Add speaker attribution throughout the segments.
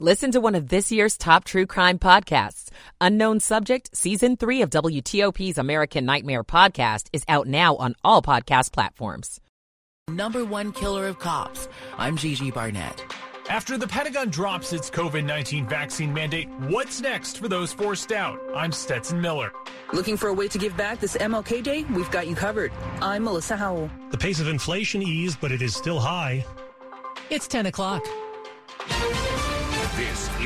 Speaker 1: Listen to one of this year's top true crime podcasts. Unknown Subject, Season 3 of WTOP's American Nightmare podcast is out now on all podcast platforms.
Speaker 2: Number one killer of cops. I'm Gigi Barnett.
Speaker 3: After the Pentagon drops its COVID 19 vaccine mandate, what's next for those forced out? I'm Stetson Miller.
Speaker 4: Looking for a way to give back this MLK Day? We've got you covered. I'm Melissa Howell.
Speaker 5: The pace of inflation eased, but it is still high.
Speaker 2: It's 10 o'clock.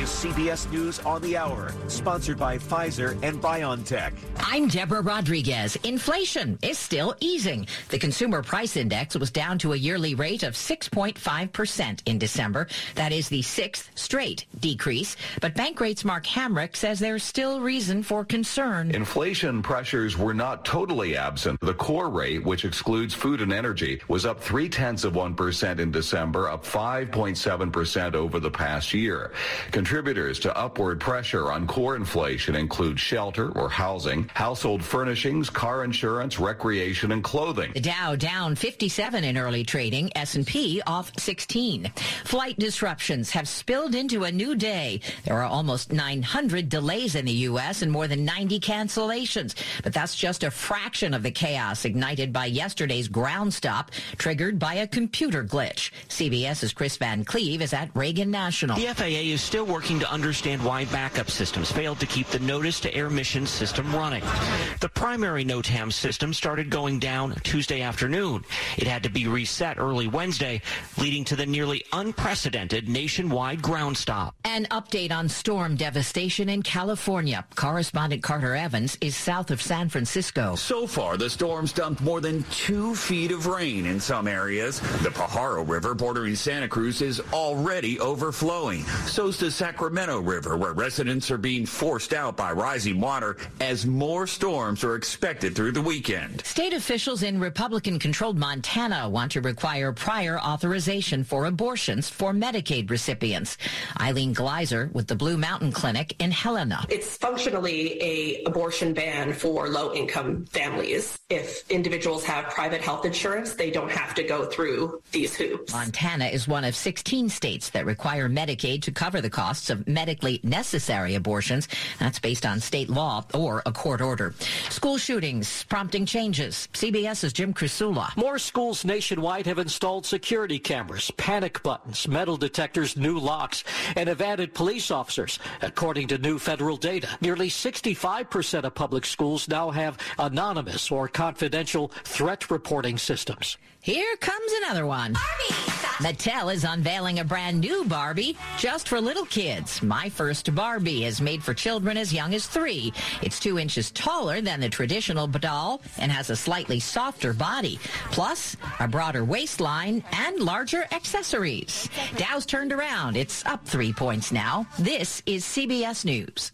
Speaker 6: This is CBS News on the Hour, sponsored by Pfizer and BioNTech.
Speaker 7: I'm Deborah Rodriguez. Inflation is still easing. The consumer price index was down to a yearly rate of 6.5% in December. That is the sixth straight decrease. But Bankrate's Mark Hamrick says there's still reason for concern.
Speaker 8: Inflation pressures were not totally absent. The core rate, which excludes food and energy, was up three tenths of 1% in December, up 5.7% over the past year. Contributors to upward pressure on core inflation include shelter or housing, household furnishings, car insurance, recreation, and clothing.
Speaker 7: The Dow down 57 in early trading, S&P off 16. Flight disruptions have spilled into a new day. There are almost 900 delays in the U.S. and more than 90 cancellations. But that's just a fraction of the chaos ignited by yesterday's ground stop triggered by a computer glitch. CBS's Chris Van Cleave is at Reagan National.
Speaker 9: The FAA is still working to understand why backup systems failed to keep the notice to air mission system running. The primary NOTAM system started going down Tuesday afternoon. It had to be reset early Wednesday, leading to the nearly unprecedented nationwide ground stop.
Speaker 7: An update on storm devastation in California. Correspondent Carter Evans is south of San Francisco.
Speaker 10: So far, the storm's dumped more than two feet of rain in some areas. The Pajaro River bordering Santa Cruz is already overflowing. So's the Sacramento River, where residents are being forced out by rising water as more storms are expected through the weekend.
Speaker 7: State officials in Republican-controlled Montana want to require prior authorization for abortions for Medicaid recipients. Eileen Gleiser with the Blue Mountain Clinic in Helena.
Speaker 11: It's functionally a abortion ban for low-income families. If individuals have private health insurance, they don't have to go through these hoops.
Speaker 7: Montana is one of 16 states that require Medicaid to cover the costs of medically necessary abortions. That's based on state law or a court order. School shootings prompting changes. CBS's Jim Krasula.
Speaker 12: More schools nationwide have installed security cameras, panic buttons, metal detectors, new locks, and have added police officers. According to new federal data, nearly 65% of public schools now have anonymous or confidential threat reporting systems.
Speaker 7: Here comes another one. Mattel is unveiling a brand new Barbie just for little kids. My First Barbie is made for children as young as three. It's two inches taller than the traditional doll and has a slightly softer body, plus a broader waistline and larger accessories. Dow's turned around. It's up three points now. This is CBS News.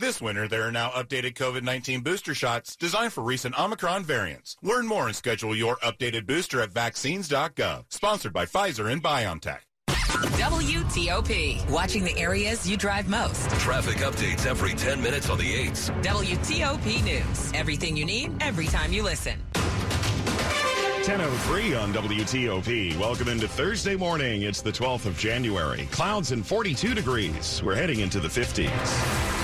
Speaker 13: This winter, there are now updated COVID-19 booster shots designed for recent Omicron variants. Learn more and schedule your updated booster at vaccines.gov. Sponsored by Pfizer and BioNTech.
Speaker 14: WTOP, watching the areas you drive most.
Speaker 15: Traffic updates every 10 minutes on the 8s.
Speaker 14: WTOP News, everything you need, every time you listen.
Speaker 16: 10.03 on WTOP. Welcome into Thursday morning. It's the 12th of January. Clouds and 42 degrees. We're heading into the 50s.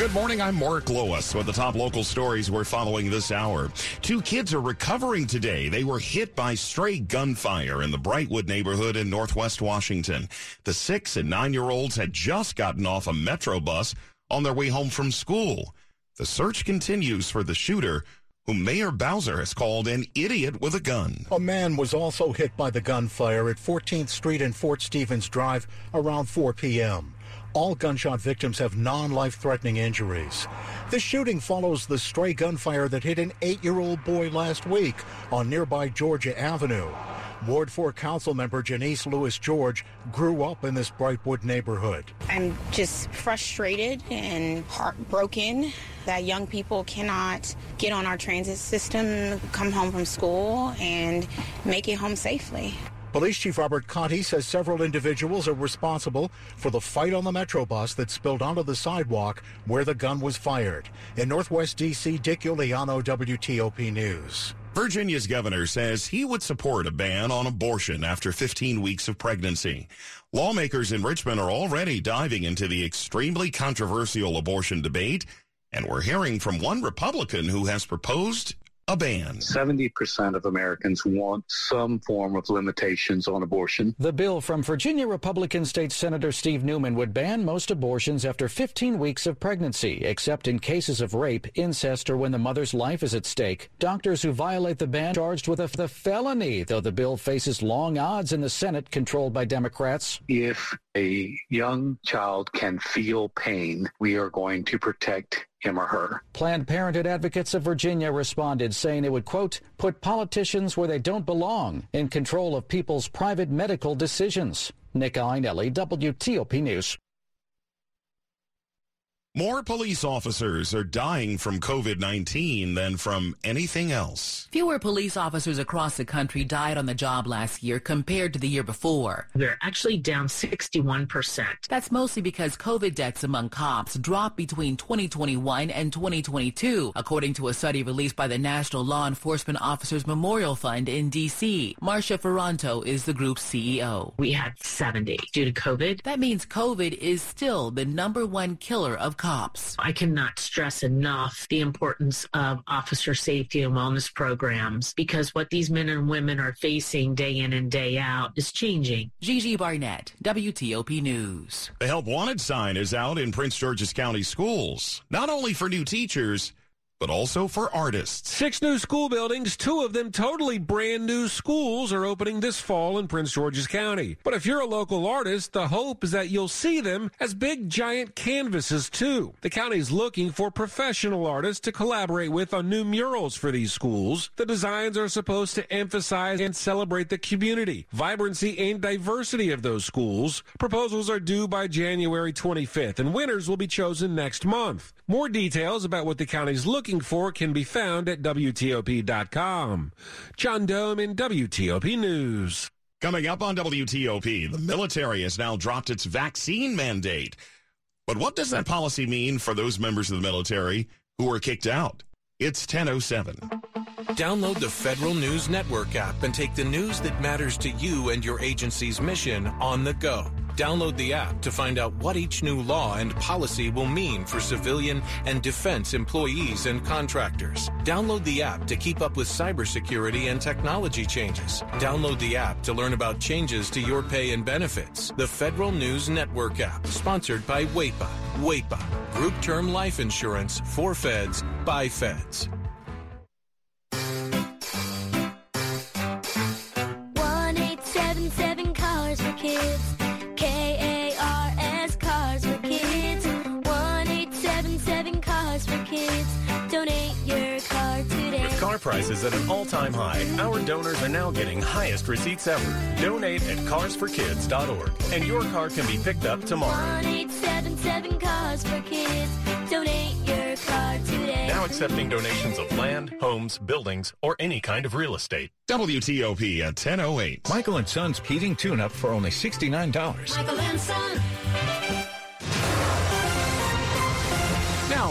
Speaker 16: Good morning. I'm Mark Lewis with the top local stories we're following this hour. Two kids are recovering today. They were hit by stray gunfire in the Brightwood neighborhood in Northwest Washington. The six and nine year olds had just gotten off a metro bus on their way home from school. The search continues for the shooter whom Mayor Bowser has called an idiot with a gun.
Speaker 17: A man was also hit by the gunfire at 14th Street and Fort Stevens Drive around 4 p.m. All gunshot victims have non-life threatening injuries. The shooting follows the stray gunfire that hit an eight-year-old boy last week on nearby Georgia Avenue. Ward 4 council member Janeese Lewis George grew up in this Brightwood neighborhood.
Speaker 18: I'm just frustrated and heartbroken that young people cannot get on our transit system, come home from school, and make it home safely.
Speaker 17: Police Chief Robert Contee says several individuals are responsible for the fight on the Metro bus that spilled onto the sidewalk where the gun was fired. In Northwest D.C., Dick Uliano, WTOP News.
Speaker 16: Virginia's governor says he would support a ban on abortion after 15 weeks of pregnancy. Lawmakers in Richmond are already diving into the extremely controversial abortion debate, and we're hearing from one Republican who has proposed a ban.
Speaker 19: 70% of Americans want some form of limitations on abortion.
Speaker 20: The bill from Virginia Republican State Senator Steve Newman would ban most abortions after 15 weeks of pregnancy, except in cases of rape, incest, or when the mother's life is at stake. Doctors who violate the ban charged with a, the felony, though the bill faces long odds in the Senate controlled by Democrats.
Speaker 19: If a young child can feel pain, we are going to protect him or her.
Speaker 20: Planned Parenthood advocates of Virginia responded, saying it would, quote, put politicians where they don't belong in control of people's private medical decisions. Nick Iannelli, WTOP News.
Speaker 16: More police officers are dying from COVID-19 than from anything else.
Speaker 2: Fewer police officers across the country died on the job last year compared to the year before.
Speaker 21: They're actually down 61%.
Speaker 2: That's mostly because COVID deaths among cops dropped between 2021 and 2022, according to a study released by the National Law Enforcement Officers Memorial Fund in D.C. Marcia Ferranto is the group's CEO.
Speaker 21: We had 70 due to COVID.
Speaker 2: That means COVID is still the number one killer of cops.
Speaker 21: I cannot stress enough the importance of officer safety and wellness programs because what these men and women are facing day in and day out is changing.
Speaker 2: Gigi Barnett, WTOP News.
Speaker 16: The Help Wanted sign is out in Prince George's County schools, not only for new teachers, but also for artists.
Speaker 22: Six new school buildings, two of them totally brand new schools, are opening this fall in Prince George's County. But if you're a local artist, the hope is that you'll see them as big giant canvases too. The county's looking for professional artists to collaborate with on new murals for these schools. The designs are supposed to emphasize and celebrate the community, vibrancy, and diversity of those schools. Proposals are due by January 25th, and winners will be chosen next month. More details about what the county's looking for can be found at WTOP.com. John Domen WTOP News.
Speaker 16: Coming up on WTOP, the military has now dropped its vaccine mandate. But what does that policy mean for those members of the military who were kicked out? It's 1007.
Speaker 23: Download the Federal News Network app and take the news that matters to you and your agency's mission on the go. Download the app to find out what each new law and policy will mean for civilian and defense employees and contractors. Download the app to keep up with cybersecurity and technology changes. Download the app to learn about changes to your pay and benefits. The Federal News Network app, sponsored by WAEPA. WAEPA, Group Term Life Insurance for Feds by Feds.
Speaker 24: Prices at an all-time high, our donors are now getting highest receipts ever. Donate at carsforkids.org, and your car can be picked up tomorrow.
Speaker 25: One eight seven seven cars for kids. Donate your car today.
Speaker 24: Now accepting donations of land, homes, buildings, or any kind of real estate.
Speaker 16: WTOP at 1008.
Speaker 26: Michael and Son's heating tune-up for only $69.
Speaker 25: Michael and Son.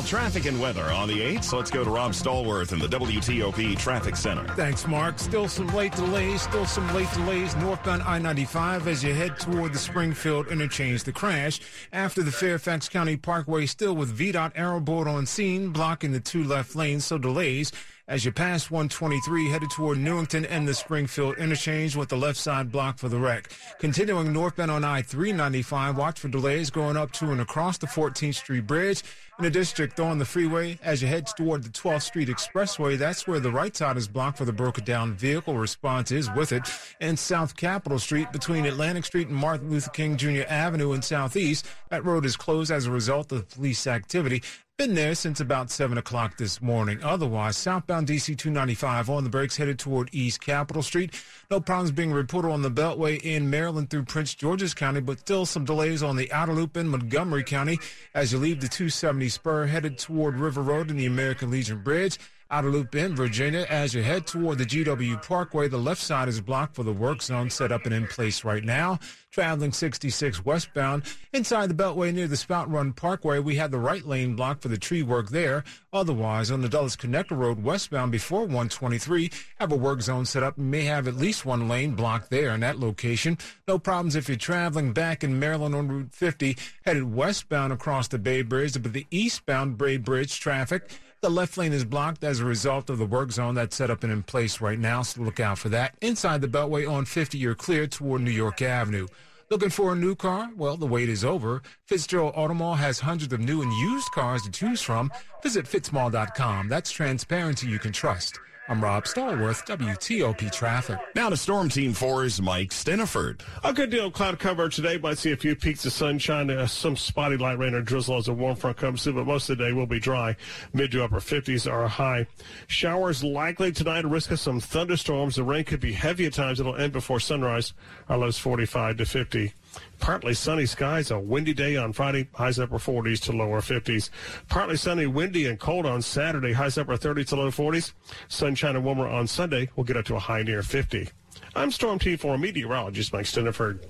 Speaker 16: Traffic and weather on the 8th. Let's go to Rob Stallworth in the WTOP Traffic Center.
Speaker 27: Thanks, Mark. Still some late delays. Still some late delays northbound I-95 as you head toward the Springfield interchange. The crash after the Fairfax County Parkway still with VDOT arrow board on scene, blocking the two left lanes. So delays as you pass 123 headed toward Newington and the Springfield interchange with the left side blocked for the wreck. Continuing northbound on I-395, watch for delays going up to and across the 14th Street Bridge in the district on the freeway as you head toward the 12th Street Expressway. That's where the right side is blocked for the broken down vehicle. Response is with it. And South Capitol Street between Atlantic Street and Martin Luther King Jr. Avenue in Southeast. That road is closed as a result of police activity. Been there since about 7 o'clock this morning. Otherwise, southbound DC 295 on the brakes headed toward East Capitol Street. No problems being reported on the Beltway in Maryland through Prince George's County, but still some delays on the outer loop in Montgomery County as you leave the 270 spur headed toward River Road and the American Legion Bridge. Outer loop in Virginia, as you head toward the GW Parkway, the left side is blocked for the work zone set up and in place right now. Traveling 66 westbound inside the Beltway near the Spout Run Parkway, we have the right lane blocked for the tree work there. Otherwise, on the Dulles Connector Road westbound before 123, have a work zone set up and may have at least one lane blocked there in that location. No problems if you're traveling back in Maryland on Route 50, headed westbound across the Bay Bridge, but the eastbound Bay Bridge traffic the left lane is blocked as a result of the work zone that's set up and in place right now, so look out for that. Inside the Beltway on 50, you're clear toward New York Avenue. Looking for a new car? Well, the wait is over. Fitzgerald Automall has hundreds of new and used cars to choose from. Visit fitzmall.com. That's transparency you can trust. I'm Rob Stallworth, WTOP Traffic.
Speaker 16: Now to Storm Team 4's Mike Stinneford.
Speaker 28: A good deal of cloud cover today. Might see a few peeks of sunshine, uh, some spotty light rain or drizzle as a warm front comes through, but most of the day will be dry. Mid to upper 50s are high. Showers likely tonight, a risk of some thunderstorms. The rain could be heavy at times. It'll end before sunrise. Our lows 45 to 50. Partly sunny skies, a windy day on Friday, highs upper 40s to lower 50s. Partly sunny, windy, and cold on Saturday, highs upper 30s to low 40s. Sunshine and warmer on Sunday, we'll get up to a high near 50. I'm Storm Team 4 meteorologist Mike Stinneford.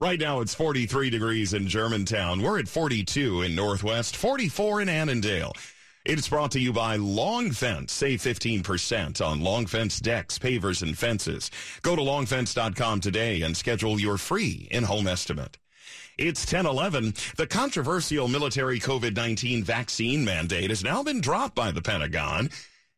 Speaker 16: Right now it's 43 degrees in Germantown. We're at 42 in Northwest, 44 in Annandale. It's brought to you by Long Fence. Save 15% on Long Fence decks, pavers, and fences. Go to longfence.com today and schedule your free in-home estimate. It's 1011. The controversial military COVID-19 vaccine mandate has now been dropped by the Pentagon.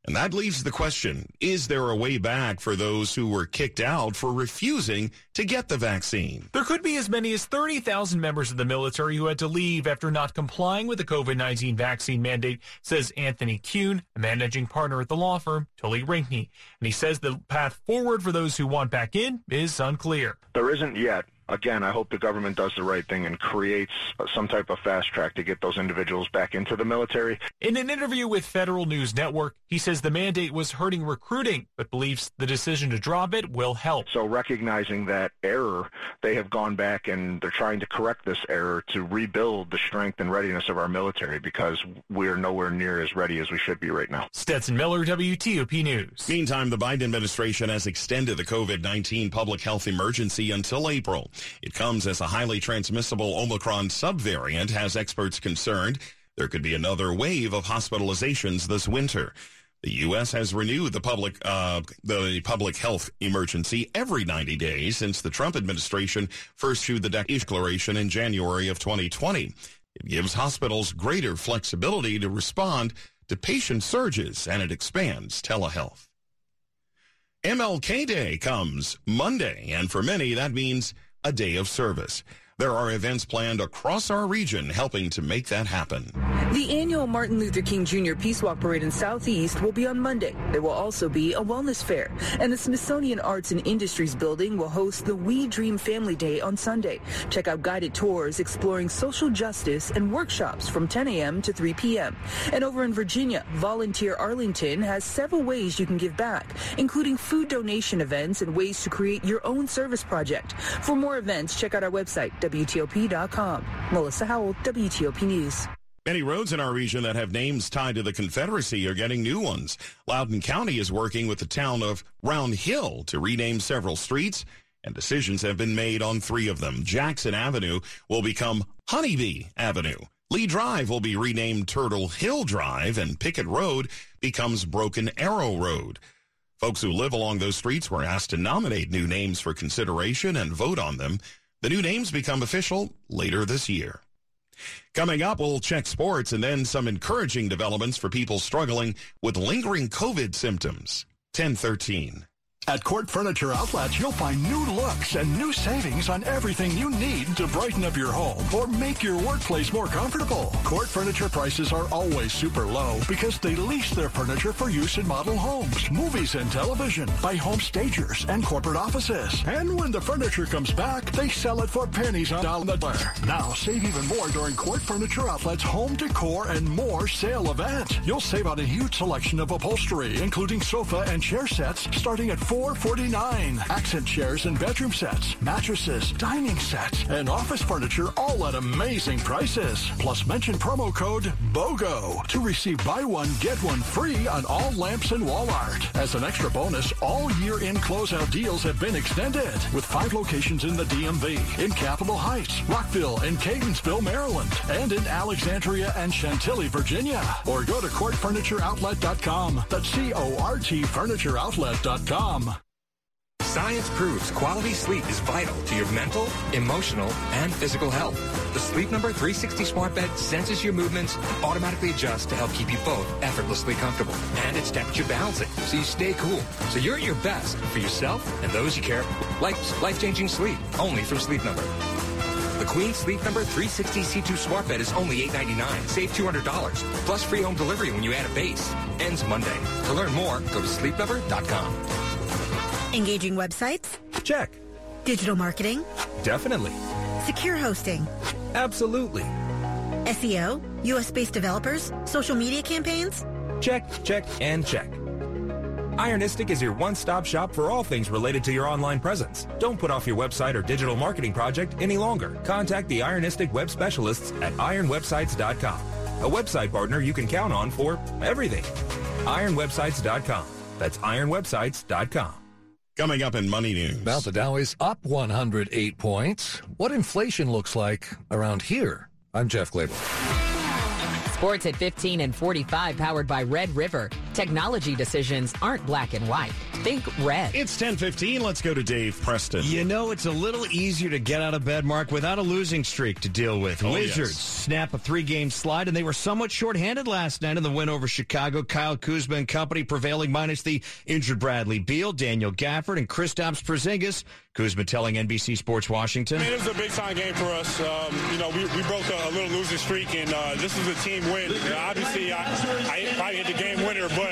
Speaker 16: And that leaves the question, is there a way back for those who were kicked out for refusing to get the vaccine?
Speaker 29: There could be as many as 30,000 members of the military who had to leave after not complying with the COVID-19 vaccine mandate, says Anthony Kuhn, a managing partner at the law firm Tully Rinckey. And he says the path forward for those who want back in is unclear.
Speaker 30: There isn't yet again, I hope the government does the right thing and creates some type of fast track to get those individuals back into the military.
Speaker 29: In an interview with Federal News Network, he says the mandate was hurting recruiting, but believes the decision to drop it will help.
Speaker 30: So recognizing that error, they have gone back and they're trying to correct this error to rebuild the strength and readiness of our military because we're nowhere near as ready as we should be right now.
Speaker 29: Stetson Miller, WTOP News.
Speaker 16: Meantime, the Biden administration has extended the COVID-19 public health emergency until April. It comes as a highly transmissible Omicron subvariant has experts concerned there could be another wave of hospitalizations this winter. The U.S. has renewed the public uh, the public health emergency every 90 days since the Trump administration first issued the declaration in January of 2020. It gives hospitals greater flexibility to respond to patient surges and it expands telehealth. MLK Day comes Monday, and for many that means a day of service. There are events planned across our region helping to make that happen.
Speaker 31: The annual Martin Luther King Jr. Peace Walk Parade in Southeast will be on Monday. There will also be a wellness fair, and the Smithsonian Arts and Industries Building will host the We Dream Family Day on Sunday. Check out guided tours exploring social justice and workshops from 10 a.m. to 3 p.m. And over in Virginia, Volunteer Arlington has several ways you can give back, including food donation events and ways to create your own service project. For more events, check out our website, WTOP.com. Melissa Howell, WTOP News.
Speaker 16: Many roads in our region that have names tied to the Confederacy are getting new ones. Loudoun County is working with the town of Round Hill to rename several streets, and decisions have been made on three of them. Jackson Avenue will become Honeybee Avenue. Lee Drive will be renamed Turtle Hill Drive, and Pickett Road becomes Broken Arrow Road. Folks who live along those streets were asked to nominate new names for consideration and vote on them. The new names become official later this year. Coming up, we'll check sports and then some encouraging developments for people struggling with lingering COVID symptoms. 1013.
Speaker 32: At Court Furniture Outlets, you'll find new looks and new savings on everything you need to brighten up your home or make your workplace more comfortable. Court Furniture prices are always super low because they lease their furniture for use in model homes, movies and television, by home stagers and corporate offices. And when the furniture comes back, they sell it for pennies on the dollar. Now save even more during Court Furniture Outlets home decor and more sale event. You'll save on a huge selection of upholstery, including sofa and chair sets starting at four 449. Accent chairs and bedroom sets, mattresses, dining sets, and office furniture all at amazing prices. Plus mention promo code BOGO to receive buy one, get one free on all lamps and wall art. As an extra bonus, all year-end closeout deals have been extended with five locations in the DMV, in Capitol Heights, Rockville, and Catonsville, Maryland, and in Alexandria and Chantilly, Virginia. Or go to CourtFurnitureOutlet.com. That's C-O-R-T FurnitureOutlet.com.
Speaker 33: Science proves quality sleep is vital to your mental, emotional, and physical health. The Sleep Number 360 smart bed senses your movements and automatically adjusts to help keep you both effortlessly comfortable. And it's temperature balancing, so you stay cool. So you're at your best for yourself and those you care. Like life-changing sleep, only from Sleep Number. The Queen Sleep Number 360 C2 Smart Bed is only 899. Save $200. Plus free home delivery when you add a base. Ends Monday. To learn more, go to sleepnumber.com.
Speaker 34: Engaging websites?
Speaker 33: Check.
Speaker 34: Digital marketing?
Speaker 33: Definitely.
Speaker 34: Secure hosting?
Speaker 33: Absolutely.
Speaker 34: SEO? US-based developers? Social media campaigns?
Speaker 33: Check, check, and check. Ironistic is your one-stop shop for all things related to your online presence. Don't put off your website or digital marketing project any longer. Contact the Ironistic web specialists at ironwebsites.com, a website partner you can count on for everything. Ironwebsites.com. That's ironwebsites.com.
Speaker 16: Coming up in Money News.
Speaker 35: Now the Dow is up 108 points. What inflation looks like around here. I'm Jeff Clabaugh.
Speaker 14: Sports at 15 and 45 powered by Red River. Technology decisions aren't black and white. Think red.
Speaker 16: It's 10:15. Let's go to Dave Preston.
Speaker 36: You know, it's a little easier to get out of bed, Mark, without a losing streak to deal with.
Speaker 16: Oh,
Speaker 36: Wizards
Speaker 16: yes.
Speaker 36: snap a three-game slide, and they were somewhat shorthanded last night in the win over Chicago. Kyle Kuzma and company prevailing minus the injured Bradley Beal, Daniel Gafford, and Kristaps Porzingis. Kuzma telling NBC Sports Washington.
Speaker 37: I mean, it was a big time game for us. Um, you know, we, we broke a, a little losing streak, and uh, this is a team win. You know, obviously, I, I probably hit the game winner, but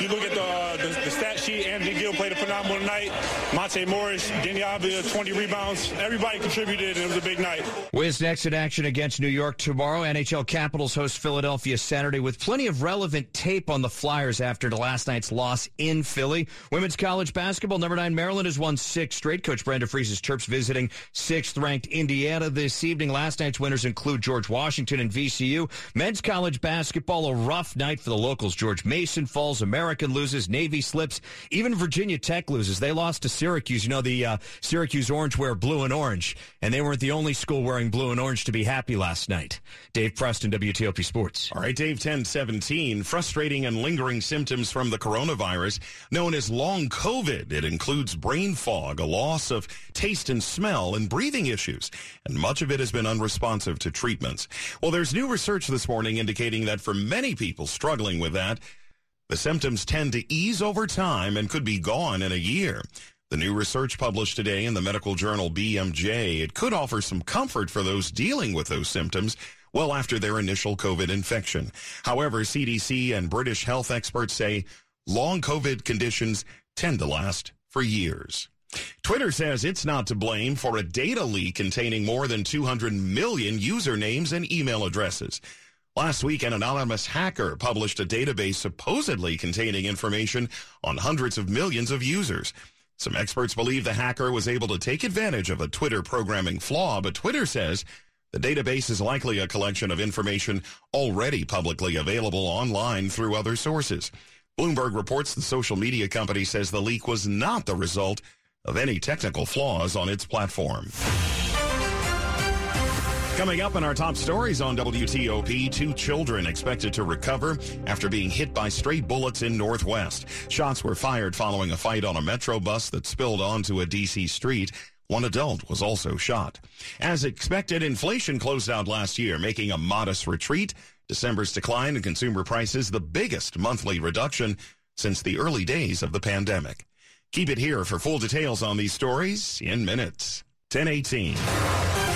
Speaker 37: you look at the, the, the stat Anthony Gill played a phenomenal night. Monte Morris, Deni Avdija, 20 rebounds. Everybody contributed, and it was a big night.
Speaker 36: Wiz next in action against New York tomorrow. NHL Capitals host Philadelphia Saturday with plenty of relevant tape on the Flyers after last night's loss in Philly. Women's college basketball, number nine Maryland has won six straight. Coach Brenda Frese's Terps visiting sixth ranked Indiana this evening. Last night's winners include George Washington and VCU. Men's college basketball, a rough night for the locals. George Mason falls, American loses, Navy slips, even Virginia Tech loses. They lost to Syracuse. You know, the uh, Syracuse Orange wear blue and orange, and they weren't the only school wearing blue and orange to be happy last night. Dave Preston, WTOP Sports.
Speaker 16: All right, Dave 1017. Frustrating and lingering symptoms from the coronavirus known as long COVID. It includes brain fog, a loss of taste and smell, and breathing issues. And much of it has been unresponsive to treatments. Well, there's new research this morning indicating that for many people struggling with that, the symptoms tend to ease over time and could be gone in a year. The new research published today in the medical journal BMJ, it could offer some comfort for those dealing with those symptoms well after their initial COVID infection. However, CDC and British health experts say long COVID conditions tend to last for years. Twitter says it's not to blame for a data leak containing more than 200 million usernames and email addresses. Last week, an anonymous hacker published a database supposedly containing information on hundreds of millions of users. Some experts believe the hacker was able to take advantage of a Twitter programming flaw, but Twitter says the database is likely a collection of information already publicly available online through other sources. Bloomberg reports the social media company says the leak was not the result of any technical flaws on its platform. Coming up in our top stories on WTOP, two children expected to recover after being hit by stray bullets in Northwest. Shots were fired following a fight on a metro bus that spilled onto a D.C. street. One adult was also shot. As expected, inflation closed out last year, making a modest retreat. December's decline in consumer prices, the biggest monthly reduction since the early days of the pandemic. Keep it here for full details on these stories in minutes. 1018.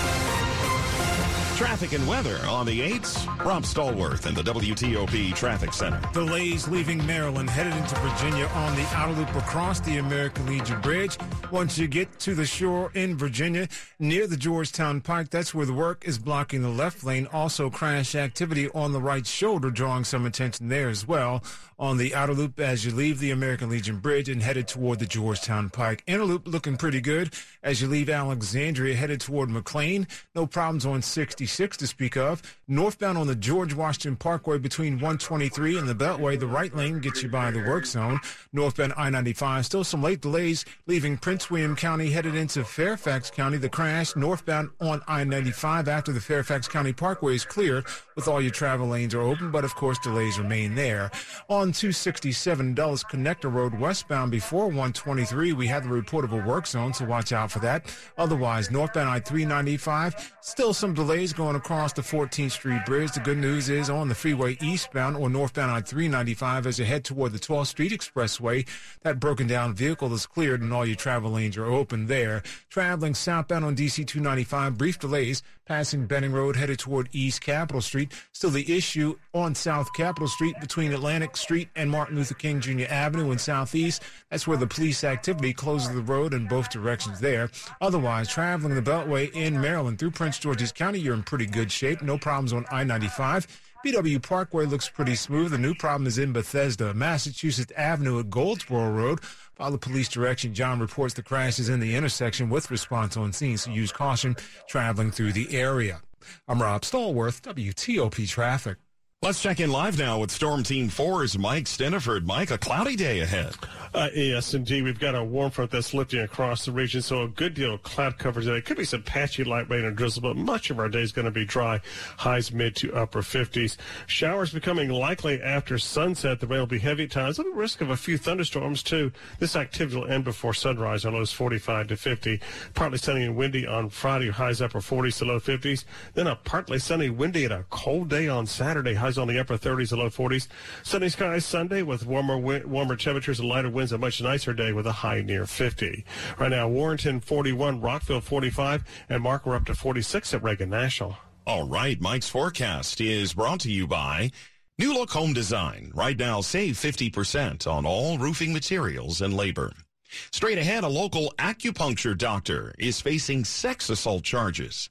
Speaker 16: Traffic and weather on the 8s. Rob Stallworth in the WTOP Traffic Center.
Speaker 27: Delays leaving Maryland headed into Virginia on the outer loop across the American Legion Bridge. Once you get to the shore in Virginia, near the Georgetown Pike, that's where the work is blocking the left lane. Also, crash activity on the right shoulder, drawing some attention there as well. On the outer loop as you leave the American Legion Bridge and headed toward the Georgetown Pike. Inner loop looking pretty good as you leave Alexandria headed toward McLean. No problems on 66 to speak of. Northbound on the George Washington Parkway between 123 and the Beltway, the right lane gets you by the work zone. Northbound I-95, still some late delays leaving Prince William County headed into Fairfax County. The crash northbound on I-95 after the Fairfax County Parkway is cleared with all your travel lanes are open, but of course delays remain there. On 267 Dulles Connector Road westbound before 123, we had the reportable work zone, so watch out for that. Otherwise, northbound I-395, still some delays going across the 14th Street Bridge. The good news is on the freeway eastbound or northbound I-395 as you head toward the 12th Street Expressway, that broken down vehicle is cleared and all your travel lanes are open there. Traveling southbound on DC 295, brief delays passing Benning Road headed toward East Capitol Street. Still the issue on South Capitol Street between Atlantic Street and Martin Luther King Jr. Avenue in Southeast. That's where the police activity closes the road in both directions there. Otherwise, traveling the Beltway in Maryland through Prince George's County, you're in pretty good shape. No problems on I-95. BW Parkway looks pretty smooth. The new problem is in Bethesda, Massachusetts Avenue at Goldsboro Road. Follow police direction. John reports the crash is in the intersection with response on scene, so use caution traveling through the area. I'm Rob Stallworth, WTOP Traffic.
Speaker 16: Let's check in live now with Storm Team 4's Mike Stinneford. Mike, a cloudy day ahead.
Speaker 28: Uh, yes, indeed. We've got a warm front that's lifting across the region, so a good deal of cloud coverage today. Could be some patchy light rain and drizzle, but much of our day is going to be dry. Highs mid to upper 50s. Showers becoming likely after sunset. The rain will be heavy times. A risk of a few thunderstorms, too. This activity will end before sunrise. Our lows 45 to 50. Partly sunny and windy on Friday. Highs upper 40s to low 50s. Then a partly sunny, windy, and a cold day on Saturday. Highs on the upper 30s to low 40s. Sunny skies Sunday with warmer warmer temperatures and lighter winds. A much nicer day with a high near 50. Right now, Warrenton 41, Rockville 45, and Mark we're up to 46 at Reagan National.
Speaker 16: All right, Mike's forecast is brought to you by New Look Home Design. Right now, save 50% on all roofing materials and labor. Straight ahead, a local acupuncture doctor is facing sex assault charges.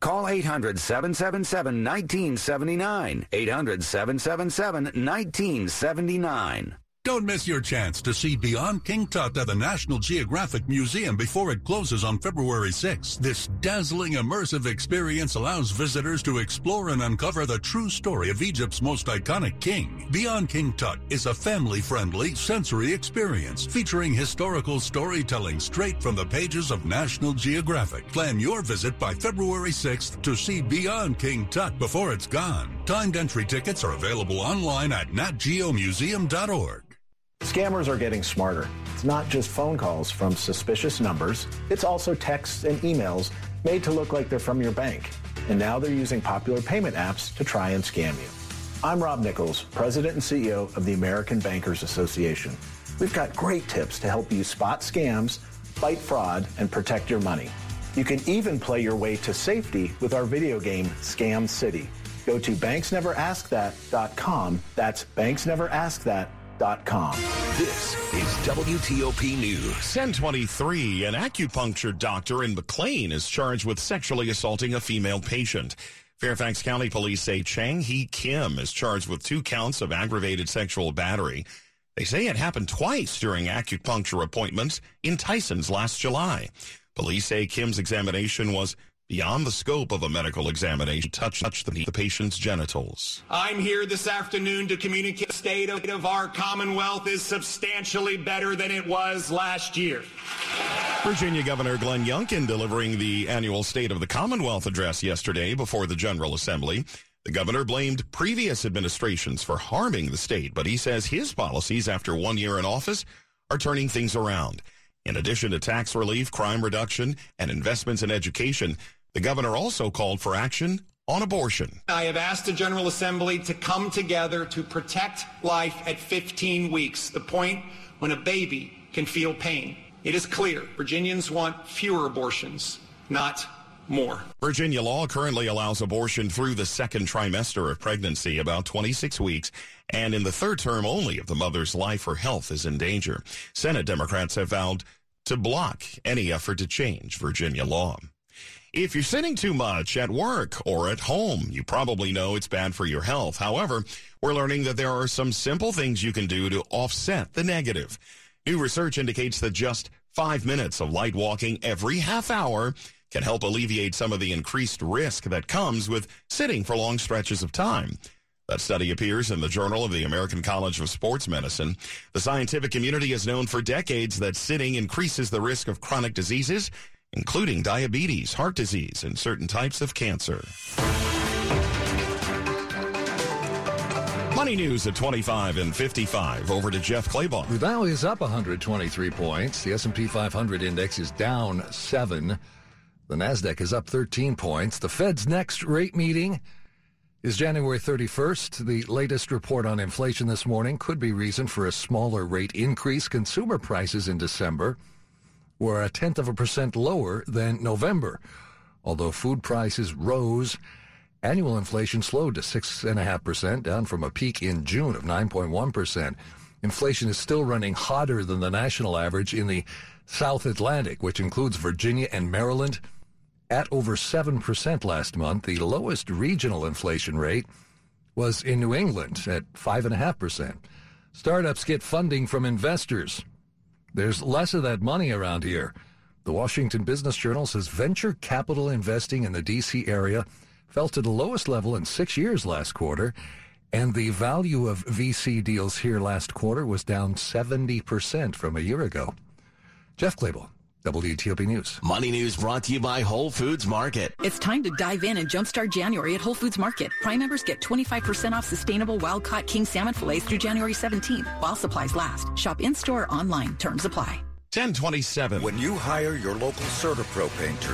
Speaker 38: Call 800-777-1979. 800-777-1979.
Speaker 39: Don't miss your chance to see Beyond King Tut at the National Geographic Museum before it closes on February 6. This dazzling immersive experience allows visitors to explore and uncover the true story of Egypt's most iconic king. Beyond King Tut is a family-friendly sensory experience featuring historical storytelling straight from the pages of National Geographic. Plan your visit by February 6th to see Beyond King Tut before it's gone. Timed entry tickets are available online at natgeomuseum.org.
Speaker 40: Scammers are getting smarter. It's not just phone calls from suspicious numbers, it's also texts and emails made to look like they're from your bank. And now they're using popular payment apps to try and scam you. I'm Rob Nichols, President and CEO of the American Bankers Association. We've got great tips to help you spot scams, fight fraud, and protect your money. You can even play your way to safety with our video game, Scam City. Go to banksneveraskthat.com. That's banksneveraskthat.com
Speaker 16: this is WTOP News. 1023, an acupuncture doctor in McLean is charged with sexually assaulting a female patient. Fairfax County Police say Chang Hee Kim is charged with two counts of aggravated sexual battery. They say it happened twice during acupuncture appointments in Tyson's last July. Police say Kim's examination was beyond the scope of a medical examination, touch, touch the, the, patient's genitals.
Speaker 41: I'm here this afternoon to communicate the state of our Commonwealth is substantially better than it was last year.
Speaker 16: Virginia Governor Glenn Youngkin delivering the annual State of the Commonwealth address yesterday before the General Assembly. The governor blamed previous administrations for harming the state, but he says his policies after one year in office are turning things around. In addition to tax relief, crime reduction, and investments in education, the governor also called for action on abortion.
Speaker 41: I have asked the General Assembly to come together to protect life at 15 weeks, the point when a baby can feel pain. It is clear Virginians want fewer abortions, not more.
Speaker 16: Virginia law currently allows abortion through the second trimester of pregnancy, about 26 weeks, and in the third term only if the mother's life or health is in danger. Senate Democrats have vowed to block any effort to change Virginia law. If you're sitting too much at work or at home, you probably know it's bad for your health. However, we're learning that there are some simple things you can do to offset the negative. New research indicates that just five minutes of light walking every half hour can help alleviate some of the increased risk that comes with sitting for long stretches of time. That study appears in the Journal of the American College of Sports Medicine. The scientific community has known for decades that sitting increases the risk of chronic diseases, including diabetes, heart disease, and certain types of cancer. Money news at 25 and 55. Over to Jeff Clabaugh.
Speaker 35: The Dow is up 123 points. The S&P 500 index is down 7. The Nasdaq is up 13 points. The Fed's next rate meeting is January 31st. The latest report on inflation this morning could be reason for a smaller rate increase. Consumer prices in December were a tenth of a percent lower than November. Although food prices rose, annual inflation slowed to 6.5%, down from a peak in June of 9.1%. Inflation is still running hotter than the national average in the South Atlantic, which includes Virginia and Maryland, at over 7% last month. The lowest regional inflation rate was in New England at 5.5%. Startups get funding from investors. There's less of that money around here. The Washington Business Journal says venture capital investing in the D.C. area fell to the lowest level in six years last quarter, and the value of VC deals here last quarter was down 70% from a year ago. Jeff Clabaugh, WTOP News.
Speaker 42: Money News brought to you by Whole Foods Market.
Speaker 43: It's time to dive in and jumpstart January at Whole Foods Market. Prime members get 25% off sustainable wild-caught king salmon fillets through January 17th while supplies last. Shop in-store or online. Terms apply.
Speaker 16: 1027.
Speaker 44: When you hire your local CertaPro painter,